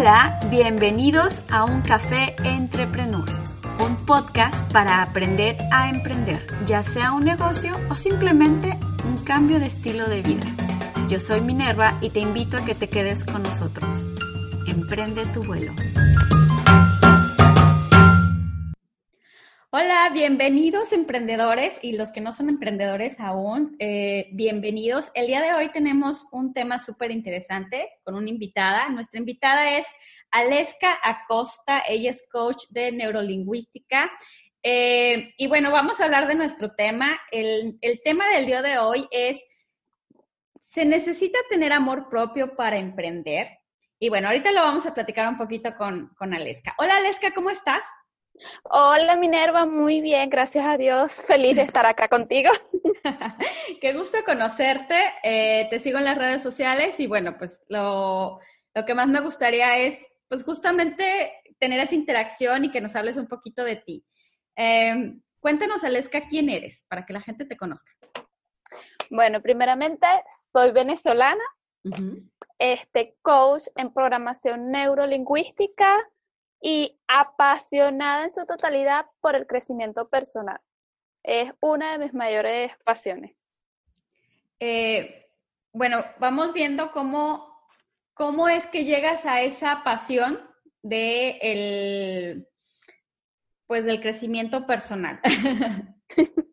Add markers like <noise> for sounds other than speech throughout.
Hola, bienvenidos a Un Café Entrepreneurs, un podcast para aprender a emprender, ya sea un negocio o simplemente un cambio de estilo de vida. Yo soy Minerva y te invito a que te quedes con nosotros. Emprende tu vuelo. Hola, bienvenidos emprendedores y los que no son emprendedores aún, eh, bienvenidos. El día de hoy tenemos un tema súper interesante con una invitada. Nuestra invitada es Aleska Acosta, ella es coach de neurolingüística. Eh, y bueno, vamos a hablar de nuestro tema. El, el tema del día de hoy es, ¿se necesita tener amor propio para emprender? Y bueno, ahorita lo vamos a platicar un poquito con, con Aleska. Hola Aleska, ¿cómo estás? Hola Minerva, muy bien, gracias a Dios. Feliz de estar acá contigo. <laughs> Qué gusto conocerte. Eh, te sigo en las redes sociales y bueno, pues lo, lo, que más me gustaría es pues justamente tener esa interacción y que nos hables un poquito de ti. Eh, cuéntanos, Aleska, quién eres para que la gente te conozca. Bueno, primeramente soy venezolana, uh -huh. este coach en programación neurolingüística y apasionada en su totalidad por el crecimiento personal. Es una de mis mayores pasiones. Eh, bueno, vamos viendo cómo, cómo es que llegas a esa pasión de el, pues del crecimiento personal. <laughs>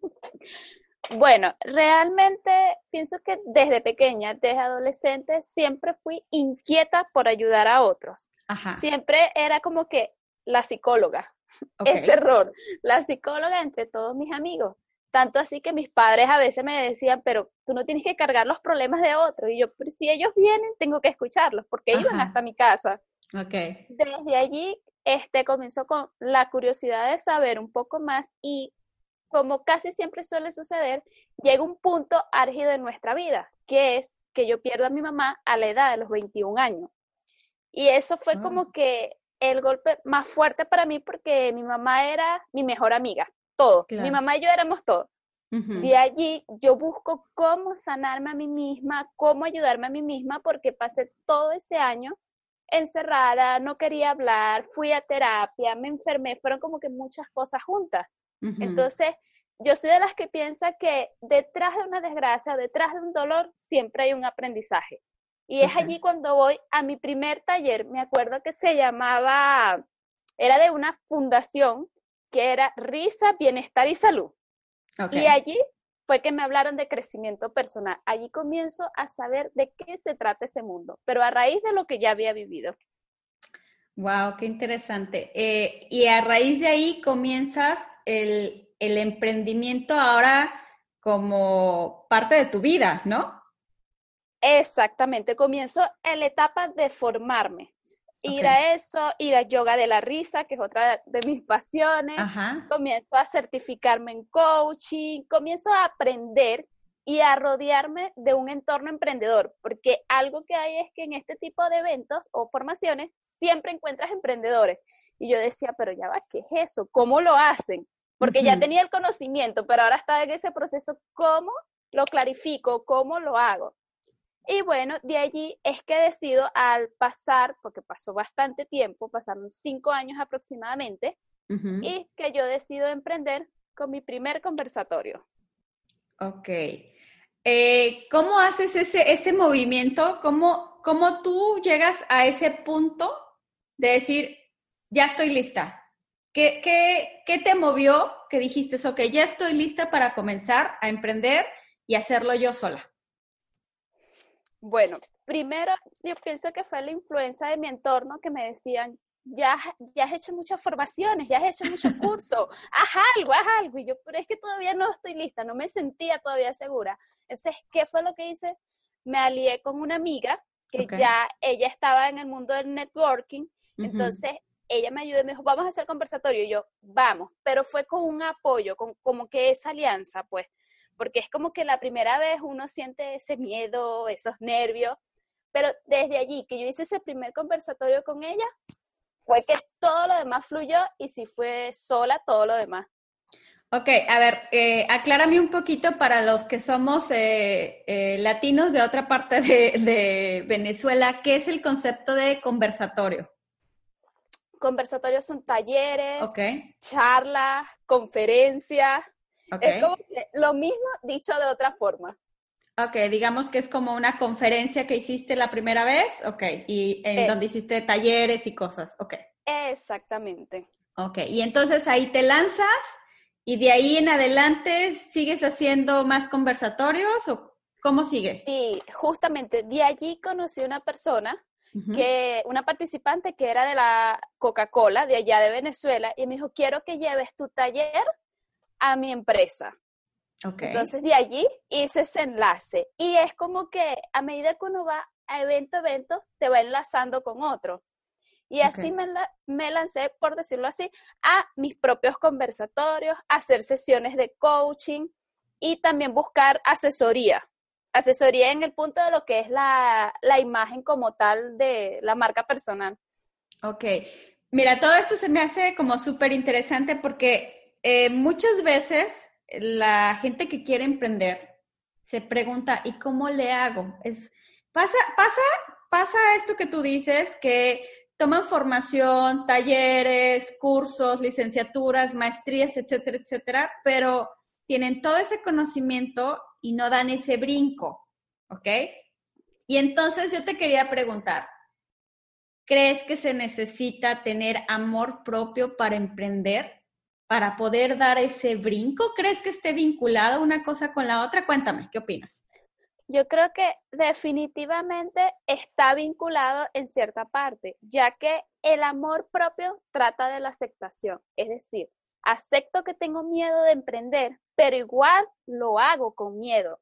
bueno, realmente pienso que desde pequeña, desde adolescente, siempre fui inquieta por ayudar a otros. Ajá. Siempre era como que la psicóloga. <laughs> Okay. Ese error. La psicóloga entre todos mis amigos. Tanto así que mis padres a veces me decían, pero tú no tienes que cargar los problemas de otros. Y yo, pero si ellos vienen, tengo que escucharlos, porque Ajá. iban hasta mi casa. Okay. Desde allí este, comenzó con la curiosidad de saber un poco más y como casi siempre suele suceder, llega un punto álgido en nuestra vida, que es que yo pierdo a mi mamá a la edad de los 21 años. Y eso fue oh. como que el golpe más fuerte para mí porque mi mamá era mi mejor amiga, todo. Claro. Mi mamá y yo éramos todo. Uh -huh. De allí yo busco cómo sanarme a mí misma, cómo ayudarme a mí misma, porque pasé todo ese año encerrada, no quería hablar, fui a terapia, me enfermé, fueron como que muchas cosas juntas. Uh -huh. Entonces, yo soy de las que piensa que detrás de una desgracia, detrás de un dolor, siempre hay un aprendizaje. Y es allí cuando voy a mi primer taller, me acuerdo que se llamaba, era de una fundación que era Risa, Bienestar y Salud. Okay. Y allí fue que me hablaron de crecimiento personal. Allí comienzo a saber de qué se trata ese mundo, pero a raíz de lo que ya había vivido. Wow, qué interesante. Eh, y a raíz de ahí comienzas el, el emprendimiento ahora como parte de tu vida, ¿no? Exactamente, comienzo en la etapa de formarme. Ir okay. a eso, ir a yoga de la risa, que es otra de mis pasiones. Ajá. Comienzo a certificarme en coaching, comienzo a aprender y a rodearme de un entorno emprendedor, porque algo que hay es que en este tipo de eventos o formaciones siempre encuentras emprendedores. Y yo decía, pero ya va, ¿qué es eso? ¿Cómo lo hacen? Porque uh -huh. ya tenía el conocimiento, pero ahora está en ese proceso, ¿cómo lo clarifico? ¿Cómo lo hago? Y bueno, de allí es que decido al pasar, porque pasó bastante tiempo, pasaron cinco años aproximadamente, uh -huh. y que yo decido emprender con mi primer conversatorio. Ok. Eh, ¿Cómo haces ese, ese movimiento? ¿Cómo, ¿Cómo tú llegas a ese punto de decir, ya estoy lista? ¿Qué, qué, ¿Qué te movió que dijiste, ok, ya estoy lista para comenzar a emprender y hacerlo yo sola? Bueno, primero yo pienso que fue la influencia de mi entorno que me decían, ya, ya has hecho muchas formaciones, ya has hecho muchos <laughs> cursos, haz algo, haz algo. Y yo, pero es que todavía no estoy lista, no me sentía todavía segura. Entonces, ¿qué fue lo que hice? Me alié con una amiga que ya ella estaba en el mundo del networking, entonces ella me ayudó y me dijo, vamos a hacer conversatorio. Y yo, vamos, pero fue con un apoyo, con como que esa alianza, pues, porque es como que la primera vez uno siente ese miedo, esos nervios, pero desde allí que yo hice ese primer conversatorio con ella, fue que todo lo demás fluyó y si fue sola, todo lo demás. Ok, a ver, eh, aclárame un poquito para los que somos eh, eh, latinos de otra parte de, Venezuela, ¿qué es el concepto de conversatorio? Conversatorios son talleres, charlas, conferencias, es como lo mismo dicho de otra forma. Ok, digamos que es como una conferencia que hiciste la primera vez, ok, y en donde hiciste talleres y cosas, ok. Exactamente. Ok, y entonces ahí te lanzas y de ahí en adelante sigues haciendo más conversatorios o cómo sigue? Sí, justamente de allí conocí una persona que, una participante que era de la Coca-Cola, de allá de Venezuela, y me dijo, quiero que lleves tu taller a mi empresa. Entonces de allí hice ese enlace y es como que a medida que uno va a evento a evento, te va enlazando con otro. Y así me, me, lancé, por decirlo así, a mis propios conversatorios, hacer sesiones de coaching y también buscar asesoría. Asesoría en el punto de lo que es la, la imagen como tal de la marca personal. Ok. Mira, todo esto se me hace como súper interesante porque eh, muchas veces la gente que quiere emprender se pregunta, ¿y cómo le hago? Es, pasa, pasa, pasa esto que tú dices, que toman formación, talleres, cursos, licenciaturas, maestrías, etcétera, etcétera, pero tienen todo ese conocimiento y no dan ese brinco, ¿ok? Y entonces yo te quería preguntar, ¿crees que se necesita tener amor propio para emprender? para poder dar ese brinco? ¿Crees que esté vinculado una cosa con la otra? Cuéntame, ¿qué opinas? Yo creo que definitivamente está vinculado en cierta parte, ya que el amor propio trata de la aceptación, es decir, acepto que tengo miedo de emprender, pero igual lo hago con miedo,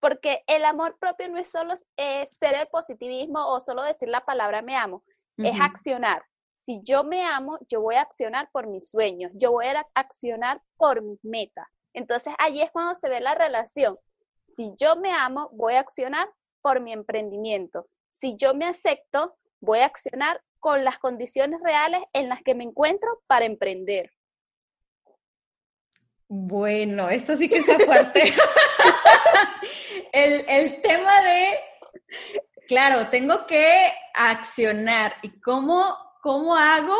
porque el amor propio no es solo ser el positivismo o solo decir la palabra me amo, es accionar, si yo me amo, yo voy a accionar por mis sueños, yo voy a accionar por mis metas. Entonces allí es cuando se ve la relación. Si yo me amo, voy a accionar por mi emprendimiento. Si yo me acepto, voy a accionar con las condiciones reales en las que me encuentro para emprender. Bueno, esto sí que está fuerte. <laughs> el, el tema de, claro, tengo que accionar y cómo ¿cómo hago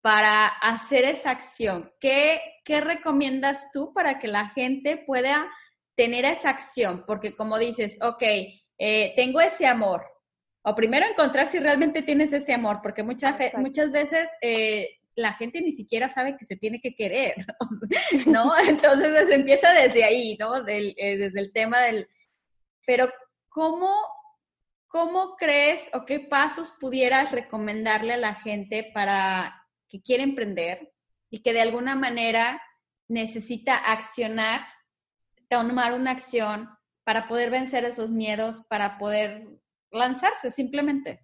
para hacer esa acción? ¿Qué, ¿Qué recomiendas tú para que la gente pueda tener esa acción? Porque como dices, ok, eh, tengo ese amor. O primero encontrar si realmente tienes ese amor, porque muchas, muchas veces eh, la gente ni siquiera sabe que se tiene que querer, <laughs> ¿no? <laughs> Entonces empieza desde ahí, ¿no? Eh, desde el tema del... Pero ¿cómo ¿cómo crees o qué pasos pudieras recomendarle a la gente para que quiere emprender y que de alguna manera necesita accionar, tomar una acción para poder vencer esos miedos, para poder lanzarse simplemente?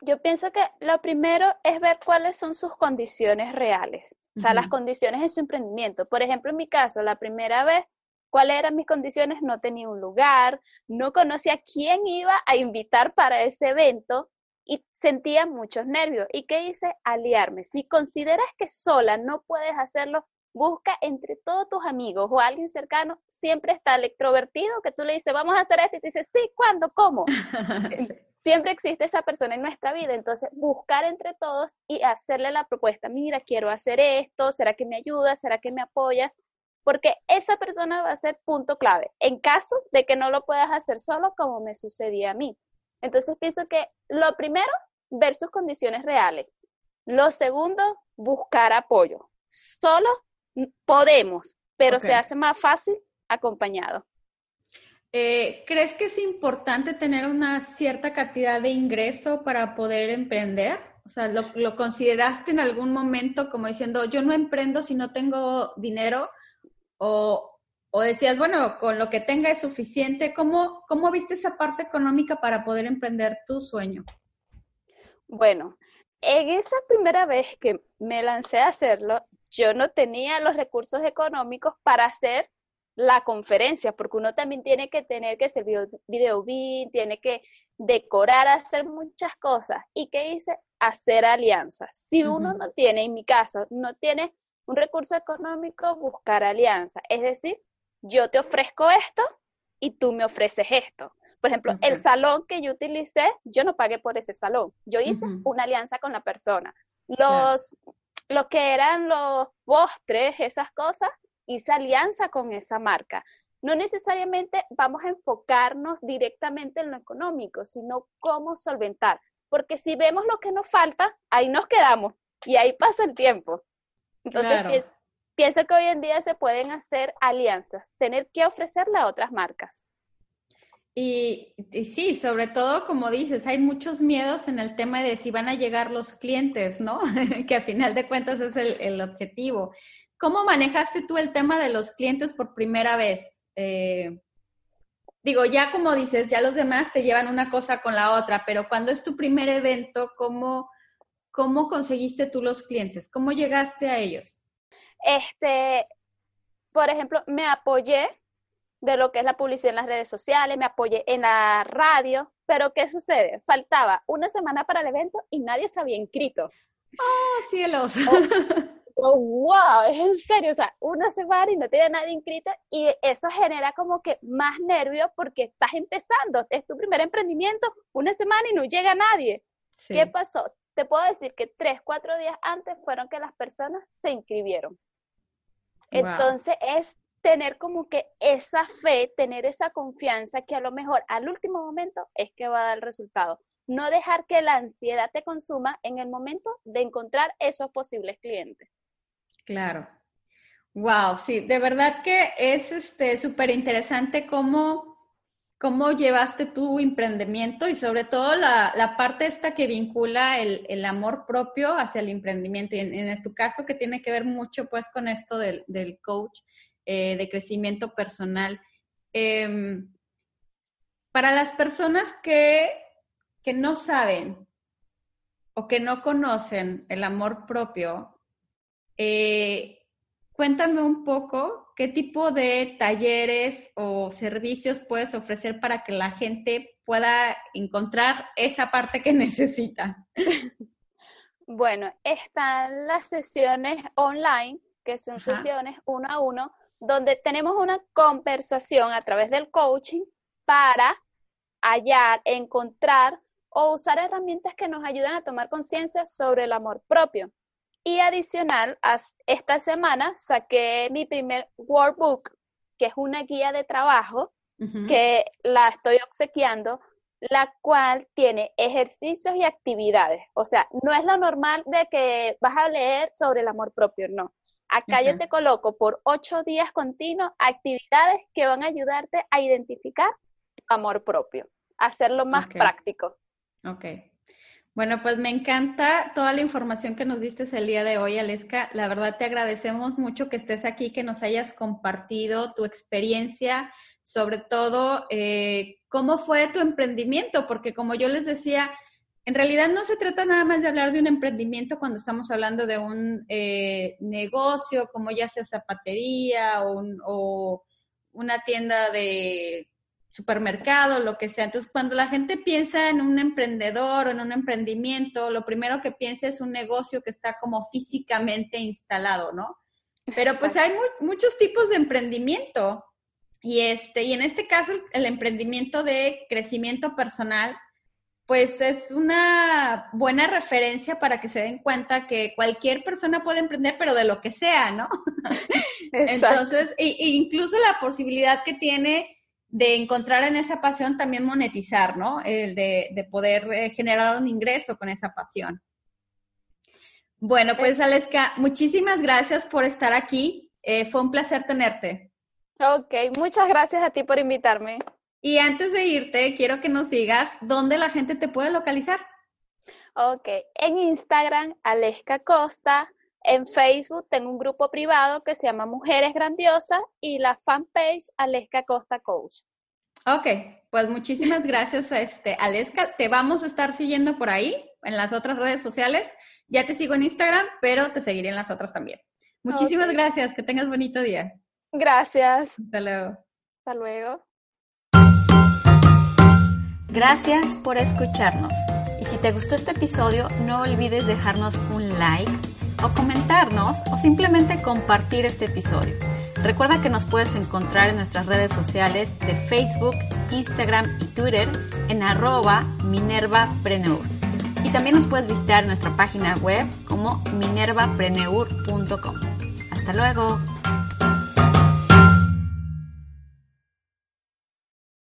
Yo pienso que lo primero es ver cuáles son sus condiciones reales, o sea, las condiciones de su emprendimiento. Por ejemplo, en mi caso, la primera vez cuáles eran mis condiciones, no tenía un lugar, no conocía quién iba a invitar para ese evento y sentía muchos nervios. ¿Y qué hice? Aliarme. Si consideras que sola no puedes hacerlo, busca entre todos tus amigos o alguien cercano, siempre está el extrovertido que tú le dices, vamos a hacer esto y te dice, sí, ¿cuándo? ¿Cómo? <laughs> Siempre existe esa persona en nuestra vida, entonces buscar entre todos y hacerle la propuesta, mira, quiero hacer esto, ¿será que me ayudas? ¿Será que me apoyas? porque esa persona va a ser punto clave en caso de que no lo puedas hacer solo como me sucedía a mí. Entonces pienso que lo primero, ver sus condiciones reales. Lo segundo, buscar apoyo. Solo podemos, pero se hace más fácil acompañado. Eh, ¿Crees que es importante tener una cierta cantidad de ingreso para poder emprender? O sea, ¿lo, ¿lo, consideraste en algún momento como diciendo, yo no emprendo si no tengo dinero? ¿O, o decías, bueno, con lo que tenga es suficiente? ¿Cómo, ¿Cómo viste esa parte económica para poder emprender tu sueño? Bueno, en esa primera vez que me lancé a hacerlo, yo no tenía los recursos económicos para hacer la conferencia, porque uno también tiene que tener que ser video, video tiene que decorar, hacer muchas cosas. ¿Y qué hice? Hacer alianzas. Si uno no tiene, en mi caso, no tiene un recurso económico, buscar alianza. Es decir, yo te ofrezco esto y tú me ofreces esto. Por ejemplo, el salón que yo utilicé, yo no pagué por ese salón. Yo hice una alianza con la persona. Los, lo que eran los postres, esas cosas, hice alianza con esa marca. No necesariamente vamos a enfocarnos directamente en lo económico, sino cómo solventar. Porque si vemos lo que nos falta, ahí nos quedamos y ahí pasa el tiempo. Entonces, pienso que hoy en día se pueden hacer alianzas, tener que ofrecerle a otras marcas. Y, sí, sobre todo, como dices, hay muchos miedos en el tema de si van a llegar los clientes, ¿no? <laughs> que a final de cuentas es el, objetivo. ¿Cómo manejaste tú el tema de los clientes por primera vez? Eh, digo, ya como dices, ya los demás te llevan una cosa con la otra, pero cuando es tu primer evento, ¿cómo, cómo conseguiste tú los clientes? ¿Cómo llegaste a ellos? Este, por ejemplo, me apoyé de lo que es la publicidad en las redes sociales, me apoyé en la radio, pero ¿qué sucede? Faltaba una semana para el evento y nadie se había inscrito. ¡Oh, cielos! Oh, <laughs> wow, es en serio, o sea, una semana y no tiene nadie inscrito y eso genera como que más nervios porque estás empezando, es tu primer emprendimiento, una semana y no llega nadie. ¿Qué pasó? Te puedo decir que tres, cuatro días antes fueron que las personas se inscribieron. Entonces es tener como que esa fe, tener esa confianza que a lo mejor al último momento es que va a dar el resultado. No dejar que la ansiedad te consuma en el momento de encontrar esos posibles clientes. Claro. Wow, sí, de verdad que es este súper interesante cómo cómo llevaste tu emprendimiento y sobre todo la, parte esta que vincula el, amor propio hacia el emprendimiento y en, tu caso que tiene que ver mucho pues con esto del, coach eh, de crecimiento personal. Em, para las personas que, que no saben o que no conocen el amor propio, eh, Cuéntame un poco qué tipo de talleres o servicios puedes ofrecer para que la gente pueda encontrar esa parte que <laughs> necesita. Bueno, están las sesiones online, que son sesiones uno a uno, donde tenemos una conversación a través del coaching para hallar, encontrar o usar herramientas que nos ayuden a tomar conciencia sobre el amor propio. Y adicional, esta semana saqué mi primer workbook, que es una guía de trabajo, que la estoy obsequiando, la cual tiene ejercicios y actividades. O sea, no es lo normal de que vas a leer sobre el amor propio, no. Acá yo te coloco por ocho días continuos actividades que van a ayudarte a identificar amor propio, hacerlo más práctico. Ok. Bueno, pues me encanta toda la información que nos diste el día de hoy, Aleska. La verdad te agradecemos mucho que estés aquí, que nos hayas compartido tu experiencia, sobre todo eh, cómo fue tu emprendimiento, porque como yo les decía, en realidad no se trata nada más de hablar de un emprendimiento cuando estamos hablando de un eh, negocio, como ya sea zapatería o una tienda de supermercado, lo que sea. Entonces, cuando la gente piensa en un emprendedor o en un emprendimiento, lo primero que piensa es un negocio que está como físicamente instalado, ¿no? Pero pues hay muchos tipos de emprendimiento. Y, este, y en este caso, el emprendimiento de crecimiento personal, pues es una buena referencia para que se den cuenta que cualquier persona puede emprender, pero de lo que sea, ¿no? <laughs> Entonces, e incluso la posibilidad que tiene de encontrar en esa pasión también monetizar, ¿no? El de, poder eh, generar un ingreso con esa pasión. Bueno, pues Aleska, muchísimas gracias por estar aquí. Eh, fue un placer tenerte. Ok, muchas gracias a ti por invitarme. Y antes de irte, quiero que nos digas dónde la gente te puede localizar. Ok, en Instagram, Aleska Costa. En Facebook tengo un grupo privado que se llama Mujeres Grandiosas y la fanpage Aleska Costa Coach. Ok, pues muchísimas gracias, este, Aleska. Te vamos a estar siguiendo por ahí, en las otras redes sociales. Ya te sigo en Instagram, pero te seguiré en las otras también. Muchísimas gracias, que tengas bonito día. Gracias. Hasta luego. Hasta luego. Gracias por escucharnos. Y si te gustó este episodio, no olvides dejarnos un like o comentarnos o simplemente compartir este episodio. Recuerda que nos puedes encontrar en nuestras redes sociales de Facebook, Instagram y Twitter en arroba minervapreneur. Y también nos puedes visitar en nuestra página web como minervapreneur.com. Hasta luego.